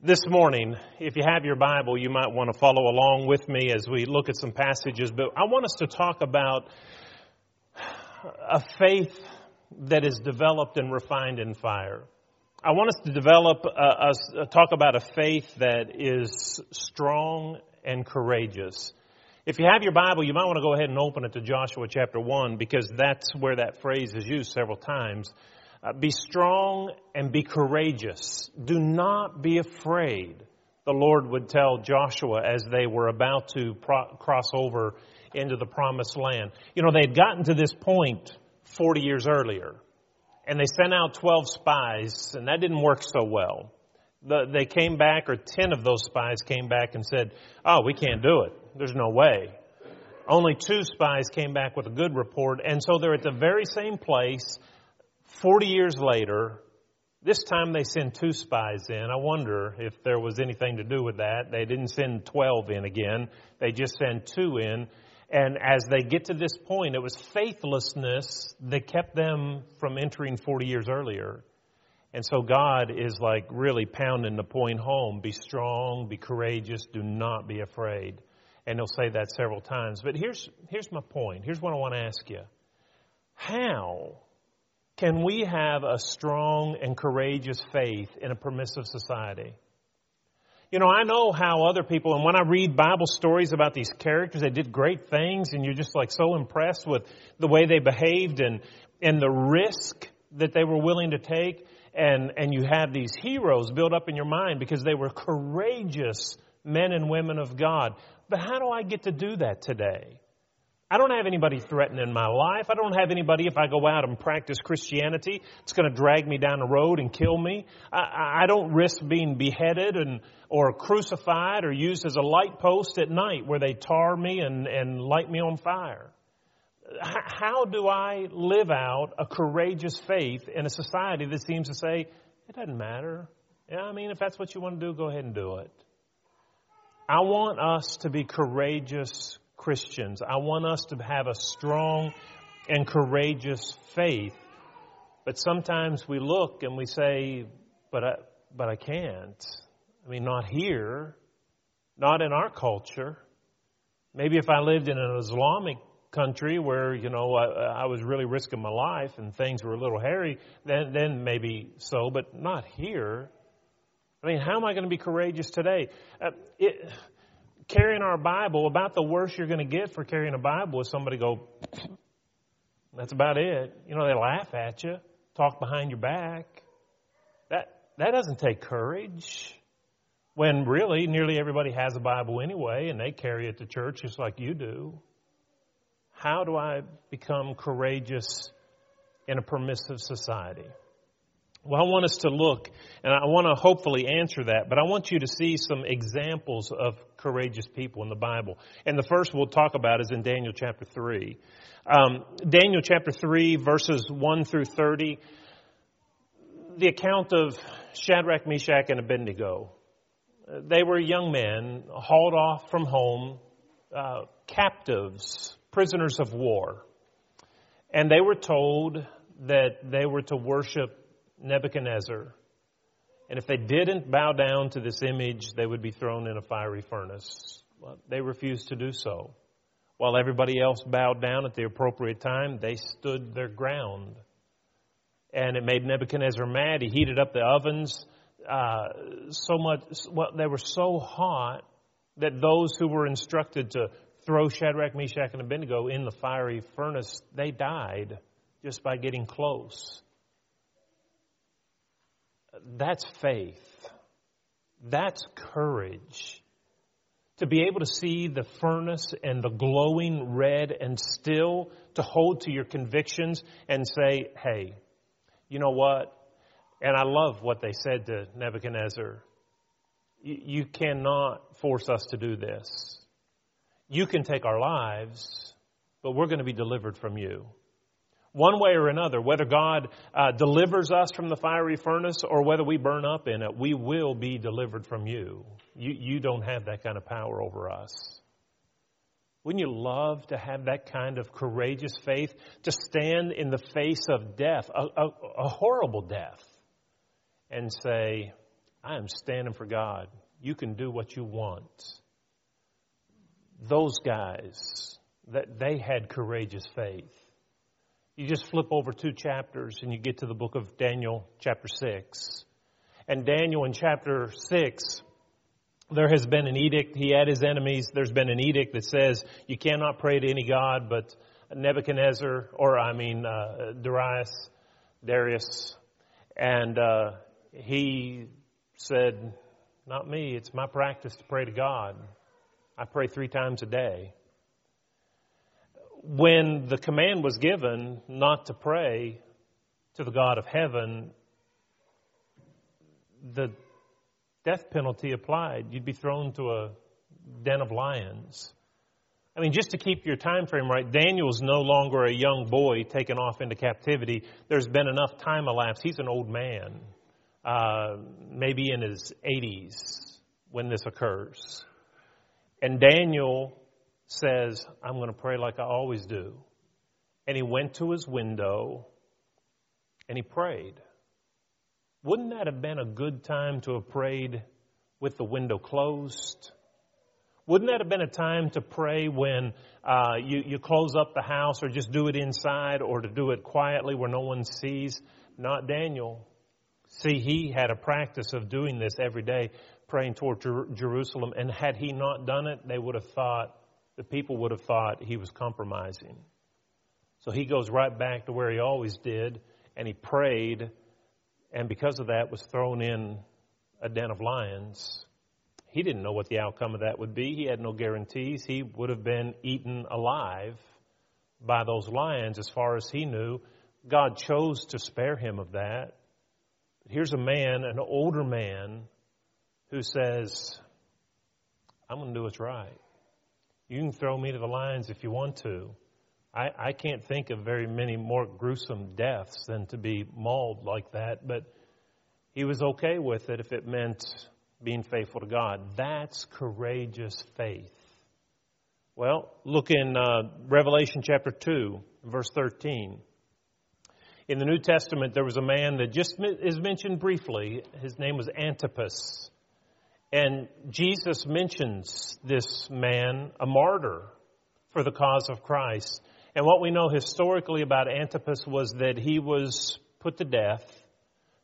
This morning, if you have your Bible, you might want to follow along with me as we look at some passages, but I want us to talk about a faith that is developed and refined in fire. I want us to develop, uh, uh, talk about a faith that is strong and courageous. If you have your Bible, you might want to go ahead and open it to Joshua chapter 1 because that's where that phrase is used several times. Uh, be strong and be courageous. Do not be afraid, the Lord would tell Joshua as they were about to pro- cross over into the promised land. You know, they had gotten to this point 40 years earlier, and they sent out 12 spies, and that didn't work so well. The, they came back, or 10 of those spies came back and said, Oh, we can't do it. There's no way. Only two spies came back with a good report, and so they're at the very same place 40 years later, this time they send two spies in. I wonder if there was anything to do with that. They didn't send 12 in again. They just sent two in. And as they get to this point, it was faithlessness that kept them from entering 40 years earlier. And so God is like really pounding the point home. Be strong, be courageous, do not be afraid. And he'll say that several times. But here's, here's my point. Here's what I want to ask you. How can we have a strong and courageous faith in a permissive society? You know, I know how other people, and when I read Bible stories about these characters, they did great things, and you're just like so impressed with the way they behaved and, and the risk that they were willing to take. And, and you have these heroes built up in your mind because they were courageous men and women of God. But how do I get to do that today? I don't have anybody threatening my life. I don't have anybody, if I go out and practice Christianity, it's going to drag me down the road and kill me. I, I don't risk being beheaded and, or crucified or used as a light post at night where they tar me and, and light me on fire. How do I live out a courageous faith in a society that seems to say, it doesn't matter? Yeah, I mean, if that's what you want to do, go ahead and do it. I want us to be courageous Christians. I want us to have a strong and courageous faith. But sometimes we look and we say, but I, but I can't. I mean, not here, not in our culture. Maybe if I lived in an Islamic country where, you know, I, I was really risking my life and things were a little hairy, then, then maybe so, but not here. I mean, how am I going to be courageous today? Uh, it, carrying our Bible, about the worst you're going to get for carrying a Bible is somebody go, that's about it. You know, they laugh at you, talk behind your back. That, that doesn't take courage. When really, nearly everybody has a Bible anyway, and they carry it to church just like you do. How do I become courageous in a permissive society? Well, I want us to look, and I want to hopefully answer that, but I want you to see some examples of courageous people in the Bible. And the first we'll talk about is in Daniel chapter 3. Um, Daniel chapter 3, verses 1 through 30, the account of Shadrach, Meshach, and Abednego. They were young men hauled off from home, uh, captives, prisoners of war. And they were told that they were to worship Nebuchadnezzar. And if they didn't bow down to this image, they would be thrown in a fiery furnace. They refused to do so. While everybody else bowed down at the appropriate time, they stood their ground. And it made Nebuchadnezzar mad. He heated up the ovens uh, so much, well, they were so hot that those who were instructed to throw Shadrach, Meshach, and Abednego in the fiery furnace, they died just by getting close. That's faith. That's courage. To be able to see the furnace and the glowing red and still to hold to your convictions and say, hey, you know what? And I love what they said to Nebuchadnezzar. You cannot force us to do this. You can take our lives, but we're going to be delivered from you one way or another, whether God uh, delivers us from the fiery furnace or whether we burn up in it, we will be delivered from you. You, you don't have that kind of power over us. Wouldn't you love to have that kind of courageous faith to stand in the face of death, a, a, a horrible death, and say, I am standing for God. You can do what you want. Those guys, that they had courageous faith. You just flip over two chapters and you get to the book of Daniel, chapter 6. And Daniel in chapter 6, there has been an edict. He had his enemies. There's been an edict that says you cannot pray to any God but Nebuchadnezzar, or I mean, uh, Darius, Darius. And uh, he said, Not me. It's my practice to pray to God. I pray three times a day. When the command was given not to pray to the God of heaven, the death penalty applied. You'd be thrown to a den of lions. I mean, just to keep your time frame right, Daniel's no longer a young boy taken off into captivity. There's been enough time elapsed. He's an old man, uh, maybe in his 80s when this occurs. And Daniel says, I'm going to pray like I always do. And he went to his window and he prayed. Wouldn't that have been a good time to have prayed with the window closed? Wouldn't that have been a time to pray when uh, you, you close up the house or just do it inside or to do it quietly where no one sees? Not Daniel. See, he had a practice of doing this every day, praying toward Jer- Jerusalem. And had he not done it, they would have thought, the people would have thought he was compromising. So he goes right back to where he always did, and he prayed and because of that was thrown in a den of lions. He didn't know what the outcome of that would be. He had no guarantees. He would have been eaten alive by those lions as far as he knew. God chose to spare him of that. But Here's a man, an older man, who says, I'm going to do what's right. You can throw me to the lions if you want to. I, I can't think of very many more gruesome deaths than to be mauled like that, but he was okay with it if it meant being faithful to God. That's courageous faith. Well, look in uh, Revelation chapter 2, verse 13. In the New Testament, there was a man that just is mentioned briefly. His name was Antipas. And Jesus mentions this man, a martyr for the cause of Christ. And what we know historically about Antipas was that he was put to death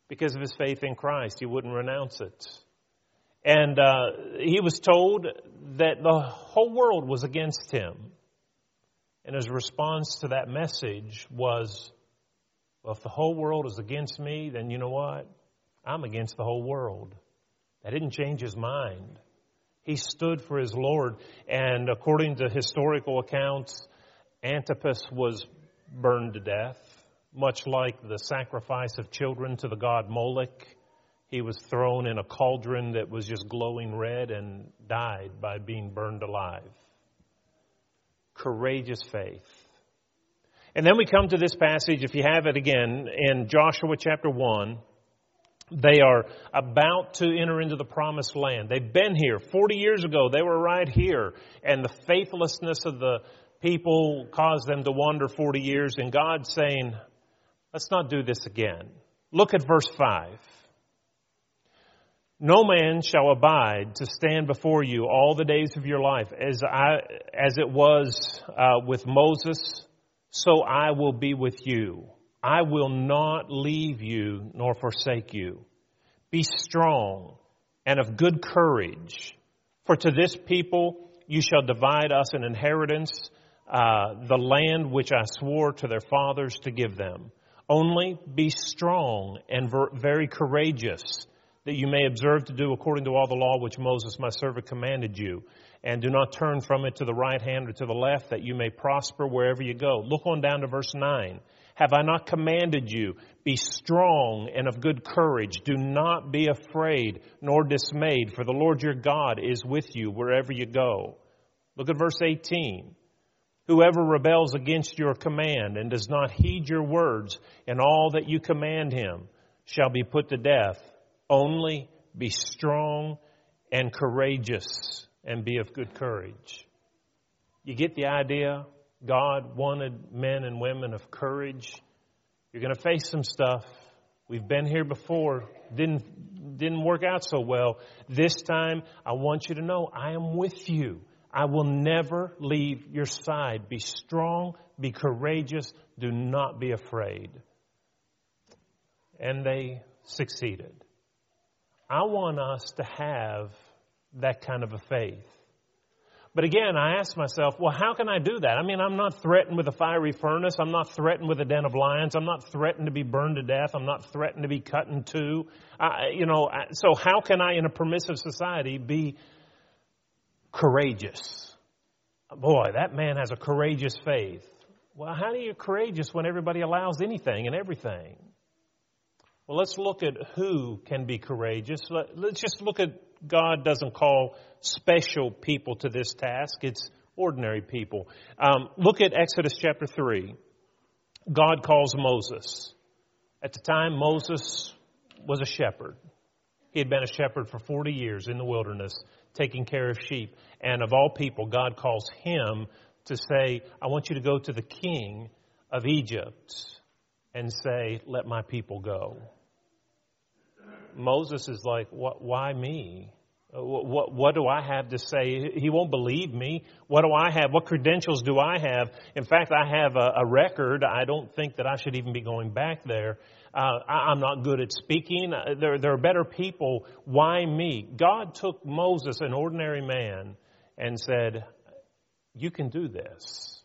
because of his faith in Christ. He wouldn't renounce it. And uh, he was told that the whole world was against him. And his response to that message was, well, if the whole world is against me, then you know what? I'm against the whole world. That didn't change his mind. He stood for his Lord. And according to historical accounts, Antipas was burned to death, much like the sacrifice of children to the god Moloch. He was thrown in a cauldron that was just glowing red and died by being burned alive. Courageous faith. And then we come to this passage, if you have it again, in Joshua chapter 1. They are about to enter into the promised land. They've been here 40 years ago. They were right here. And the faithlessness of the people caused them to wander 40 years, and God's saying, let's not do this again. Look at verse 5. No man shall abide to stand before you all the days of your life. As, I, as it was uh, with Moses, so I will be with you. I will not leave you nor forsake you. Be strong and of good courage, for to this people you shall divide us an inheritance uh, the land which I swore to their fathers to give them. Only be strong and ver- very courageous, that you may observe to do according to all the law which Moses my servant commanded you. And do not turn from it to the right hand or to the left, that you may prosper wherever you go. Look on down to verse 9. Have I not commanded you? Be strong and of good courage. Do not be afraid nor dismayed, for the Lord your God is with you wherever you go. Look at verse 18. Whoever rebels against your command and does not heed your words and all that you command him shall be put to death. Only be strong and courageous and be of good courage. You get the idea? God wanted men and women of courage. You're going to face some stuff. We've been here before. Didn't didn't work out so well. This time, I want you to know I am with you. I will never leave your side. Be strong, be courageous, do not be afraid. And they succeeded. I want us to have that kind of a faith. But again, I ask myself, well, how can I do that? I mean, I'm not threatened with a fiery furnace. I'm not threatened with a den of lions. I'm not threatened to be burned to death. I'm not threatened to be cut in two. You know, so how can I, in a permissive society, be courageous? Boy, that man has a courageous faith. Well, how do you courageous when everybody allows anything and everything? Well, let's look at who can be courageous. Let's just look at God doesn't call special people to this task. It's ordinary people. Um, look at Exodus chapter 3. God calls Moses. At the time, Moses was a shepherd. He had been a shepherd for 40 years in the wilderness, taking care of sheep. And of all people, God calls him to say, I want you to go to the king of Egypt and say, Let my people go. Moses is like, why me? What, what, what, do I have to say? He won't believe me. What do I have? What credentials do I have? In fact, I have a, a record. I don't think that I should even be going back there. Uh, I, am not good at speaking. Uh, there, there are better people. Why me? God took Moses, an ordinary man, and said, You can do this.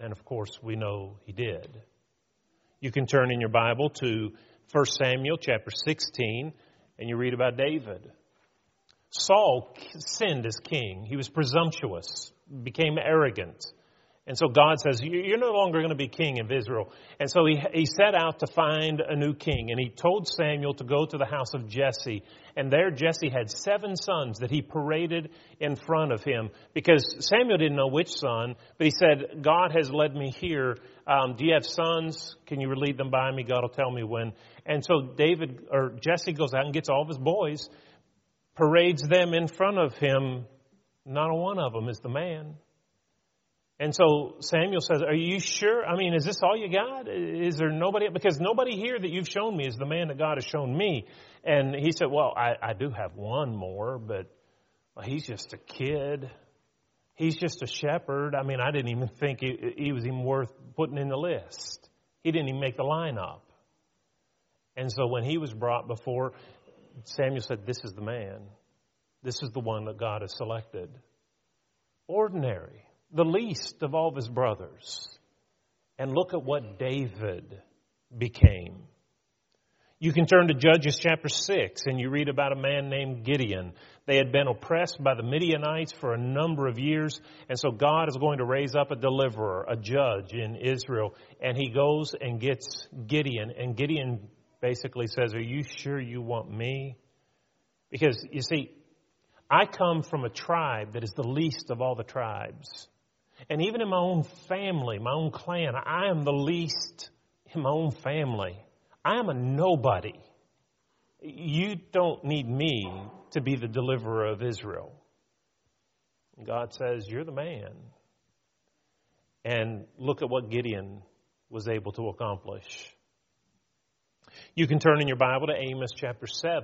And of course, we know he did. You can turn in your Bible to 1 Samuel chapter 16, and you read about David. Saul sinned as king. He was presumptuous, became arrogant. And so God says, You're no longer going to be king of Israel. And so he, he set out to find a new king. And he told Samuel to go to the house of Jesse. And there Jesse had seven sons that he paraded in front of him because Samuel didn't know which son, but he said, God has led me here. Um, do you have sons? Can you lead them by me? God will tell me when. And so David, or Jesse goes out and gets all of his boys, parades them in front of him. Not a one of them is the man. And so Samuel says, Are you sure? I mean, is this all you got? Is there nobody? Because nobody here that you've shown me is the man that God has shown me. And he said, Well, I, I do have one more, but well, he's just a kid. He's just a shepherd. I mean, I didn't even think he, he was even worth putting in the list. He didn't even make the lineup. And so when he was brought before, Samuel said, This is the man. This is the one that God has selected. Ordinary the least of all of his brothers. And look at what David became. You can turn to Judges chapter 6 and you read about a man named Gideon. They had been oppressed by the Midianites for a number of years, and so God is going to raise up a deliverer, a judge in Israel. And he goes and gets Gideon, and Gideon basically says, Are you sure you want me? Because, you see, I come from a tribe that is the least of all the tribes. And even in my own family, my own clan, I am the least in my own family. I am a nobody. You don't need me to be the deliverer of Israel. God says, You're the man. And look at what Gideon was able to accomplish. You can turn in your Bible to Amos chapter 7.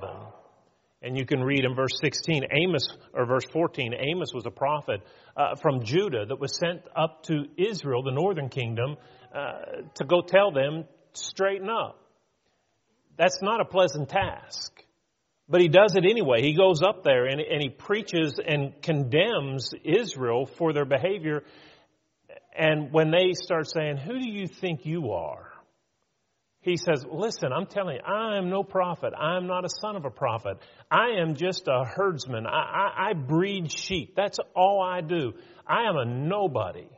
And you can read in verse 16, Amos, or verse 14, Amos was a prophet uh, from Judah that was sent up to Israel, the northern kingdom, uh, to go tell them, straighten up. That's not a pleasant task. But he does it anyway. He goes up there and, and he preaches and condemns Israel for their behavior. And when they start saying, Who do you think you are? He says, Listen, I'm telling you, I am no prophet. I am not a son of a prophet. I am just a herdsman. I, I, I breed sheep. That's all I do. I am a nobody.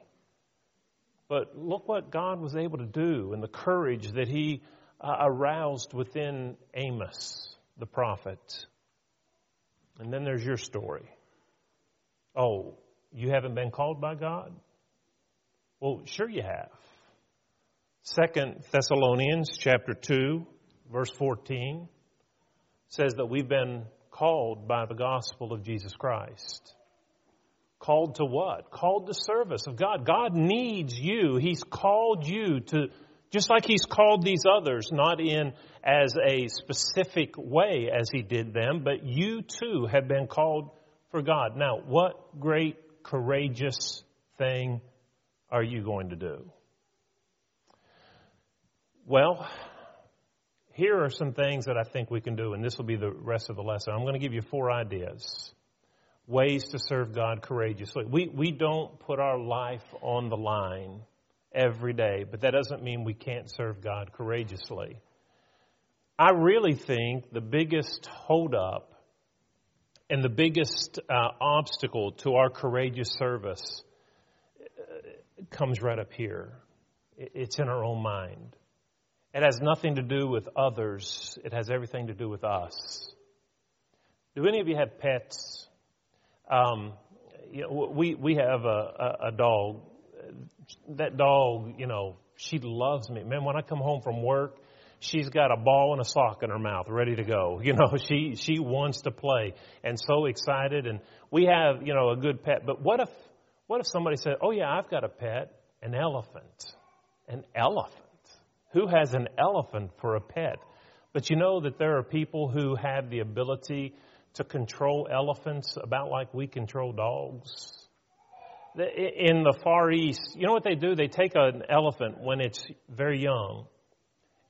But look what God was able to do and the courage that he uh, aroused within Amos, the prophet. And then there's your story. Oh, you haven't been called by God? Well, sure you have. Second Thessalonians chapter 2 verse 14 says that we've been called by the gospel of Jesus Christ. Called to what? Called to service of God. God needs you. He's called you to, Just like He's called these others, not in as a specific way as He did them, but you too have been called for God. Now, what great, courageous thing are you going to do? Well, here are some things that I think we can do, and this will be the rest of the lesson. I'm going to give you four ideas ways to serve God courageously. We, we don't put our life on the line every day, but that doesn't mean we can't serve God courageously. I really think the biggest holdup and the biggest uh, obstacle to our courageous service uh, comes right up here. It's in our own mind. It has nothing to do with others, it has everything to do with us. Do any of you have pets? Um, you know, we, we have a, a, a dog. That dog, you know, she loves me. Man, when I come home from work, she's got a ball and a sock in her mouth ready to go. You know, she, she wants to play and so excited. And we have, you know, a good pet. But what if, what if somebody said, oh yeah, I've got a pet, an elephant. An elephant. Who has an elephant for a pet? But you know that there are people who have the ability to control elephants about like we control dogs. In the Far East, you know what they do? They take an elephant when it's very young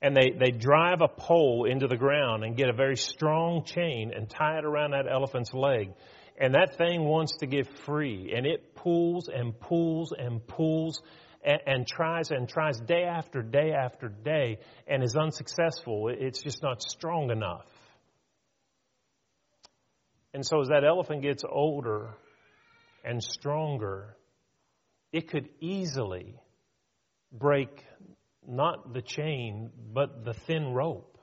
and they, they drive a pole into the ground and get a very strong chain and tie it around that elephant's leg. And that thing wants to get free and it pulls and pulls and pulls and, and tries and tries day after day after day and is unsuccessful. It's just not strong enough. And so as that elephant gets older and stronger, it could easily break not the chain, but the thin rope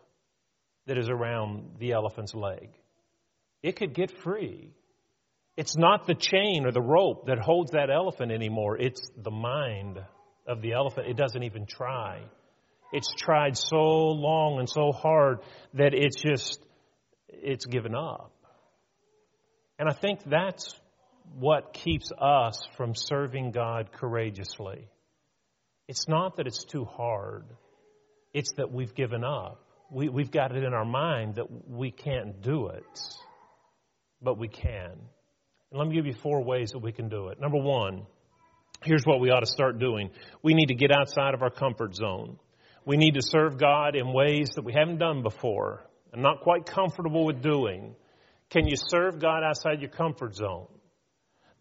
that is around the elephant's leg. It could get free. It's not the chain or the rope that holds that elephant anymore. It's the mind of the elephant. It doesn't even try. It's tried so long and so hard that it's just, it's given up. And I think that's what keeps us from serving God courageously. It's not that it's too hard. It's that we've given up. We, we've got it in our mind that we can't do it, but we can. And let me give you four ways that we can do it. Number one, here's what we ought to start doing. We need to get outside of our comfort zone. We need to serve God in ways that we haven't done before and not quite comfortable with doing. Can you serve God outside your comfort zone?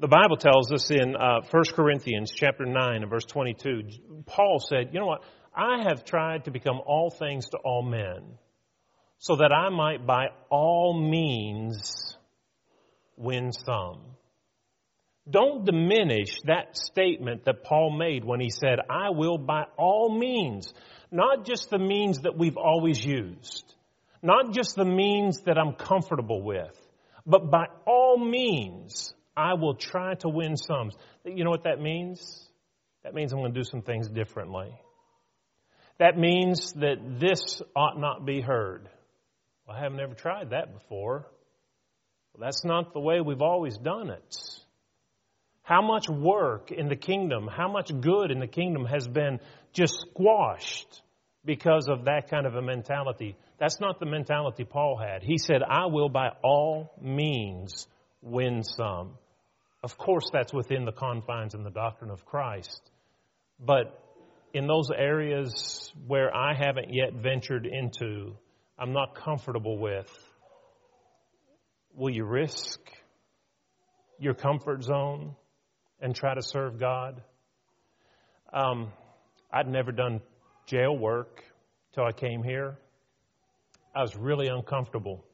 The Bible tells us in uh, 1 Corinthians chapter 9 and verse 22, Paul said, you know what? I have tried to become all things to all men so that I might by all means win some. Don't diminish that statement that Paul made when he said, I will by all means, not just the means that we've always used, not just the means that I'm comfortable with, but by all means, I will try to win some. You know what that means? That means I'm going to do some things differently. That means that this ought not be heard. Well, I haven't ever tried that before. Well, that's not the way we've always done it. How much work in the kingdom, how much good in the kingdom has been just squashed because of that kind of a mentality. That's not the mentality Paul had. He said, I will by all means win some. Of course, that's within the confines and the doctrine of Christ. But in those areas where I haven't yet ventured into, I'm not comfortable with, will you risk your comfort zone and try to serve God? Um, I'd never done jail work till I came here. I was really uncomfortable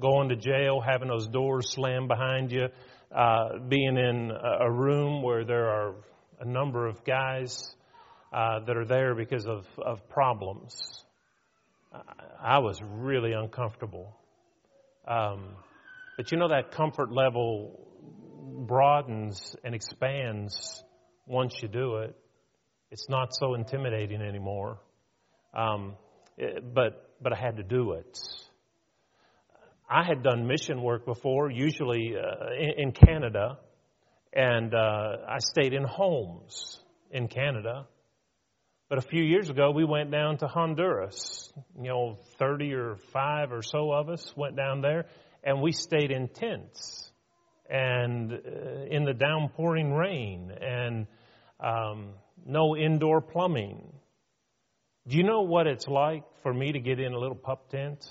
going to jail, having those doors slammed behind you, uh, being in a room where there are a number of guys uh, that are there because of, of problems. I was really uncomfortable. Um, but you know, that comfort level broadens and expands once you do it. It's not so intimidating anymore. Um, it, but, but I had to do it. I had done mission work before, usually uh, in, in, Canada, and uh, I stayed in homes in Canada. But a few years ago, we went down to Honduras. You know, 30 or 5 or so of us went down there, and we stayed in tents and uh, in the downpouring rain and um, no indoor plumbing. Do you know what it's like for me to get in a little pup tent?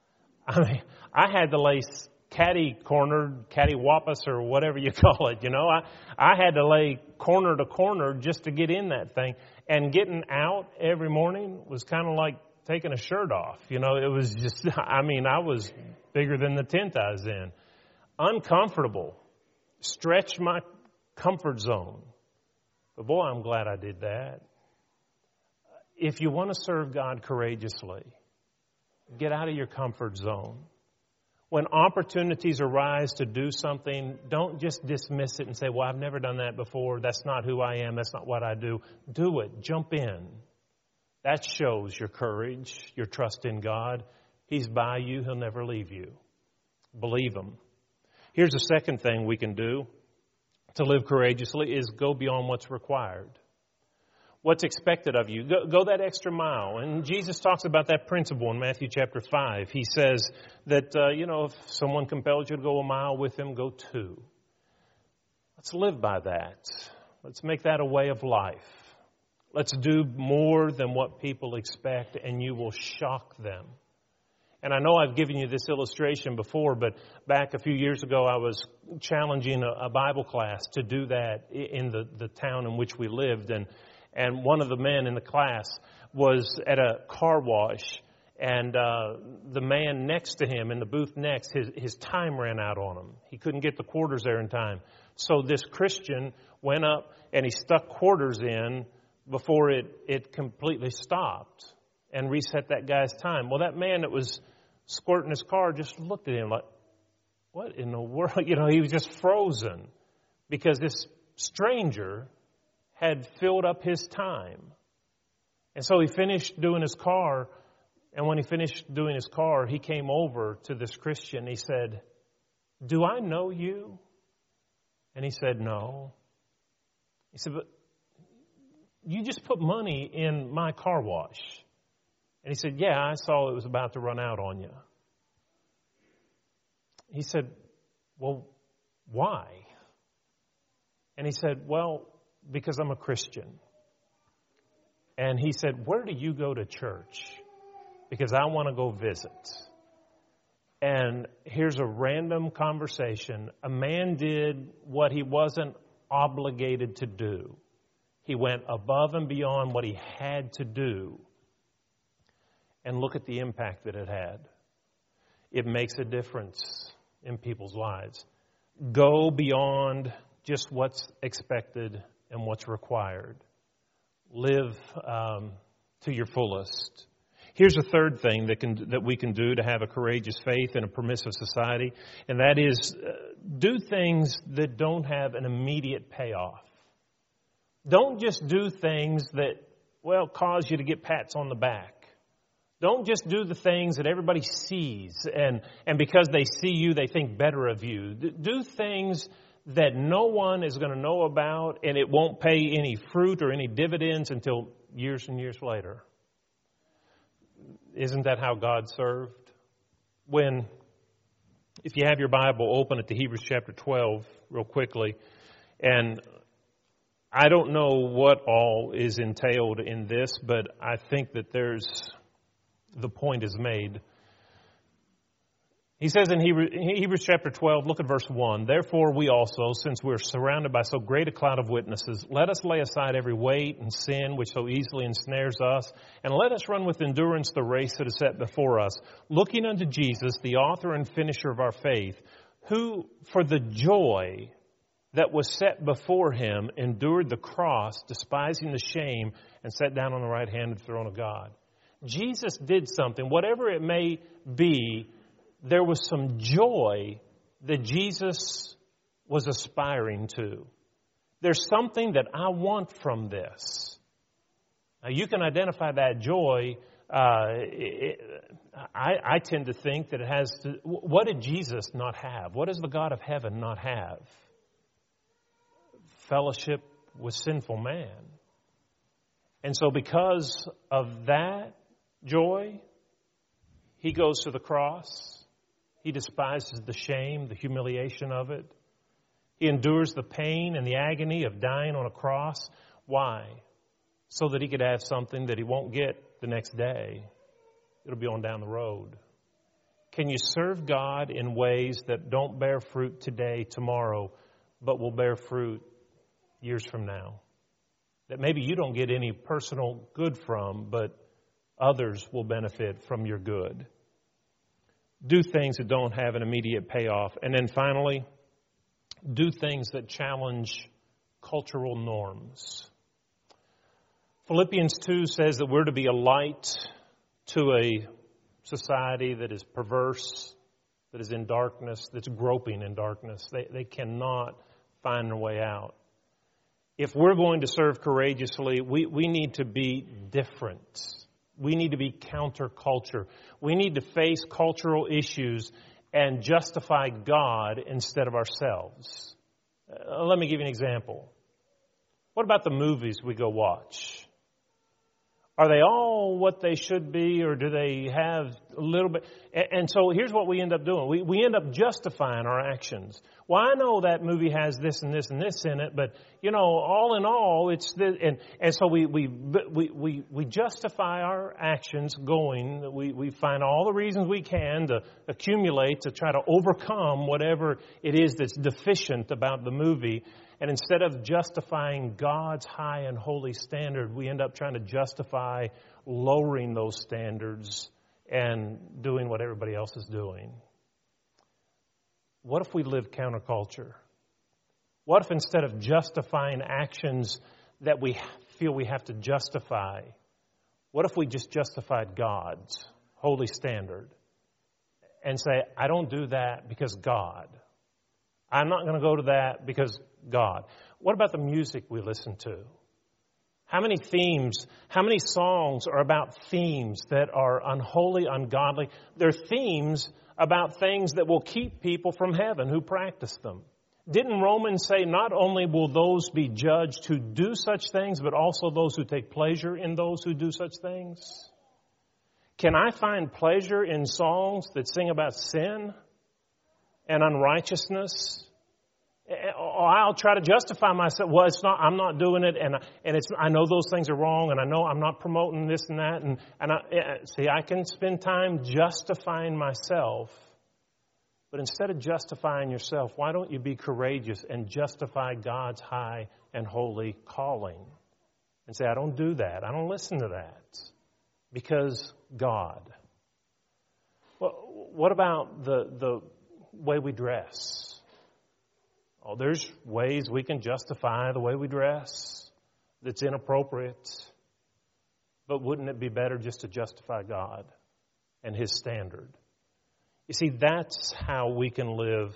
I mean, I had to lay caddy cornered, caddy wampus or whatever you call it, you know. I, I had to lay corner to corner just to get in that thing. And getting out every morning was kind of like taking a shirt off. You know, it was just, I mean, I was bigger than the tent I was in. Uncomfortable. Stretched my comfort zone. But boy, I'm glad I did that. If you want to serve God courageously, get out of your comfort zone. When opportunities arise to do something, don't just dismiss it and say, Well, I've never done that before. That's not who I am. That's not what I do. Do it. Jump in. That shows your courage, your trust in God. He's by you, He'll never leave you. Believe Him. Here's the second thing we can do to live courageously is go beyond what's required what's expected of you. Go, go, that extra mile. And Jesus talks about that principle in Matthew chapter 5. He says that, uh, you know, if someone compels you to go a mile with him, go two. Let's live by that. Let's make that a way of life. Let's do more than what people expect, and you will shock them. And I know I've given you this illustration before, but back a few years ago, I was challenging a, a Bible class to do that in the, the town in which we lived. And and one of the men in the class was at a car wash, and uh, the man next to him in the booth next, his, his time ran out on him. He couldn't get the quarters there in time. So this Christian went up and he stuck quarters in before it, it completely stopped and reset that guy's time. Well, that man that was squirting his car just looked at him like, what in the world? You know, he was just frozen because this stranger had filled up his time. And so he finished doing his car. And when he finished doing his car, he came over to this Christian. He said, Do I know you? And he said, No. He said, But you just put money in my car wash. And he said, Yeah, I saw it was about to run out on you. He said, Well, why? And he said, Well, because I'm a Christian. And he said, Where do you go to church? Because I want to go visit. And here's a random conversation. A man did what he wasn't obligated to do. He went above and beyond what he had to do. And look at the impact that it had. It makes a difference in people's lives. Go beyond just what's expected and what's required. Live um, to your fullest. Here's a third thing that, can, that we can do to have a courageous faith in a permissive society, and that is uh, do things that don't have an immediate payoff. Don't just do things that, well, cause you to get pats on the back. Don't just do the things that everybody sees, and, and because they see you, they think better of you. Do things that no one is going to know about and it won't pay any fruit or any dividends until years and years later. Isn't that how God served? When, if you have your Bible, open it to Hebrews chapter 12 real quickly. And I don't know what all is entailed in this, but I think that there's, the point is made. He says in Hebrews chapter 12, look at verse 1. Therefore, we also, since we're surrounded by so great a cloud of witnesses, let us lay aside every weight and sin which so easily ensnares us, and let us run with endurance the race that is set before us, looking unto Jesus, the author and finisher of our faith, who, for the joy that was set before him, endured the cross, despising the shame, and sat down on the right hand of the throne of God. Jesus did something, whatever it may be, there was some joy that Jesus was aspiring to. There's something that I want from this. Now, you can identify that joy. Uh, it, I, I tend to think that it has to. What did Jesus not have? What does the God of heaven not have? Fellowship with sinful man. And so, because of that joy, he goes to the cross. He despises the shame, the humiliation of it. He endures the pain and the agony of dying on a cross. Why? So that he could have something that he won't get the next day. It'll be on down the road. Can you serve God in ways that don't bear fruit today, tomorrow, but will bear fruit years from now? That maybe you don't get any personal good from, but others will benefit from your good. Do things that don't have an immediate payoff. And then finally, do things that challenge cultural norms. Philippians 2 says that we're to be a light to a society that is perverse, that is in darkness, that's groping in darkness. They, they cannot find their way out. If we're going to serve courageously, we, we need to be different. We need to be counterculture. We need to face cultural issues and justify God instead of ourselves. Uh, let me give you an example. What about the movies we go watch? Are they all what they should be, or do they have a little bit? And so here's what we end up doing. We, we end up justifying our actions. Well, I know that movie has this and this and this in it, but, you know, all in all, it's this, and, and so we, we, we, we, we justify our actions going. We, we find all the reasons we can to accumulate to try to overcome whatever it is that's deficient about the movie. And instead of justifying God's high and holy standard, we end up trying to justify lowering those standards and doing what everybody else is doing. What if we live counterculture? What if instead of justifying actions that we feel we have to justify, what if we just justified God's holy standard and say, I don't do that because God? I'm not going to go to that because God. What about the music we listen to? How many themes, how many songs are about themes that are unholy, ungodly? They're themes about things that will keep people from heaven who practice them. Didn't Romans say not only will those be judged who do such things, but also those who take pleasure in those who do such things? Can I find pleasure in songs that sing about sin and unrighteousness eh, or I'll try to justify myself. Well, it's not. I'm not doing it, and and it's. I know those things are wrong, and I know I'm not promoting this and that, and and I, eh, eh, see, I can spend time justifying myself. But instead of justifying yourself, why don't you be courageous and justify God's high and holy calling? And say, I don't do that. I don't listen to that. Because God. Well, what about the, the way we dress? Oh, there's ways we can justify the way we dress that's inappropriate. But wouldn't it be better just to justify God and His standard? You see, that's how we can live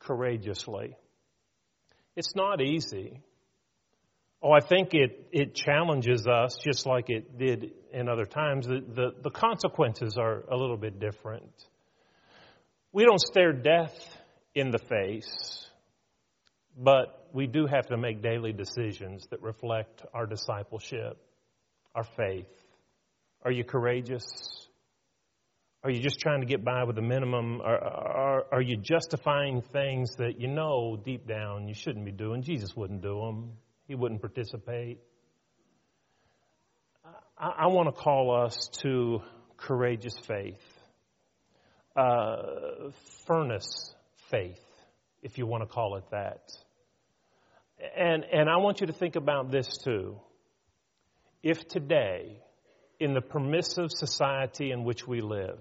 courageously. It's not easy. Oh, I think it, it challenges us just like it did in other times. The, the, the consequences are a little bit different. We don't stare death in the face but we do have to make daily decisions that reflect our discipleship, our faith. Are you courageous? Are you just trying to get by with the minimum? Are, are, are, you justifying things that you know deep down you shouldn't be doing? Jesus wouldn't do them, He wouldn't participate. I, I want to call us to courageous faith, uh, furnace faith, if you want to call it that. And, and I want you to think about this too. If today, in the permissive society in which we live,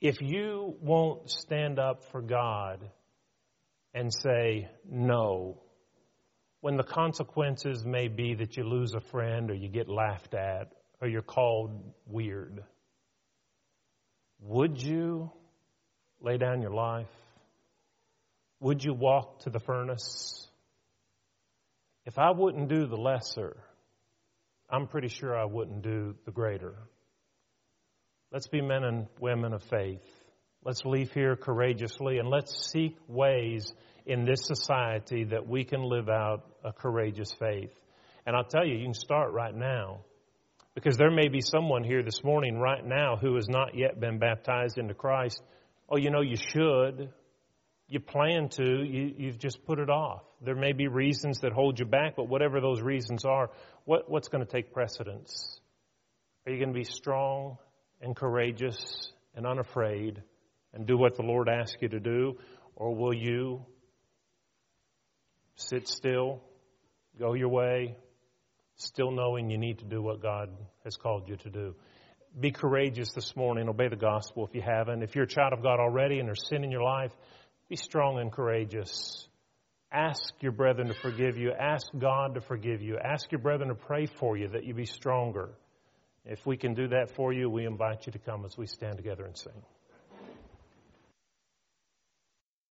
if you won't stand up for God and say no, when the consequences may be that you lose a friend or you get laughed at or you're called weird, would you lay down your life? Would you walk to the furnace? If I wouldn't do the lesser, I'm pretty sure I wouldn't do the greater. Let's be men and women of faith. Let's leave here courageously and let's seek ways in this society that we can live out a courageous faith. And I'll tell you, you can start right now. Because there may be someone here this morning, right now, who has not yet been baptized into Christ. Oh, you know, you should. You plan to. You, you've just put it off. There may be reasons that hold you back, but whatever those reasons are, what, what's going to take precedence? Are you going to be strong and courageous and unafraid and do what the Lord asks you to do? Or will you sit still, go your way, still knowing you need to do what God has called you to do? Be courageous this morning. Obey the gospel if you haven't. If you're a child of God already and there's sin in your life, be strong and courageous. Ask your brethren to forgive you. Ask God to forgive you. Ask your brethren to pray for you that you be stronger. If we can do that for you, we invite you to come as we stand together and sing.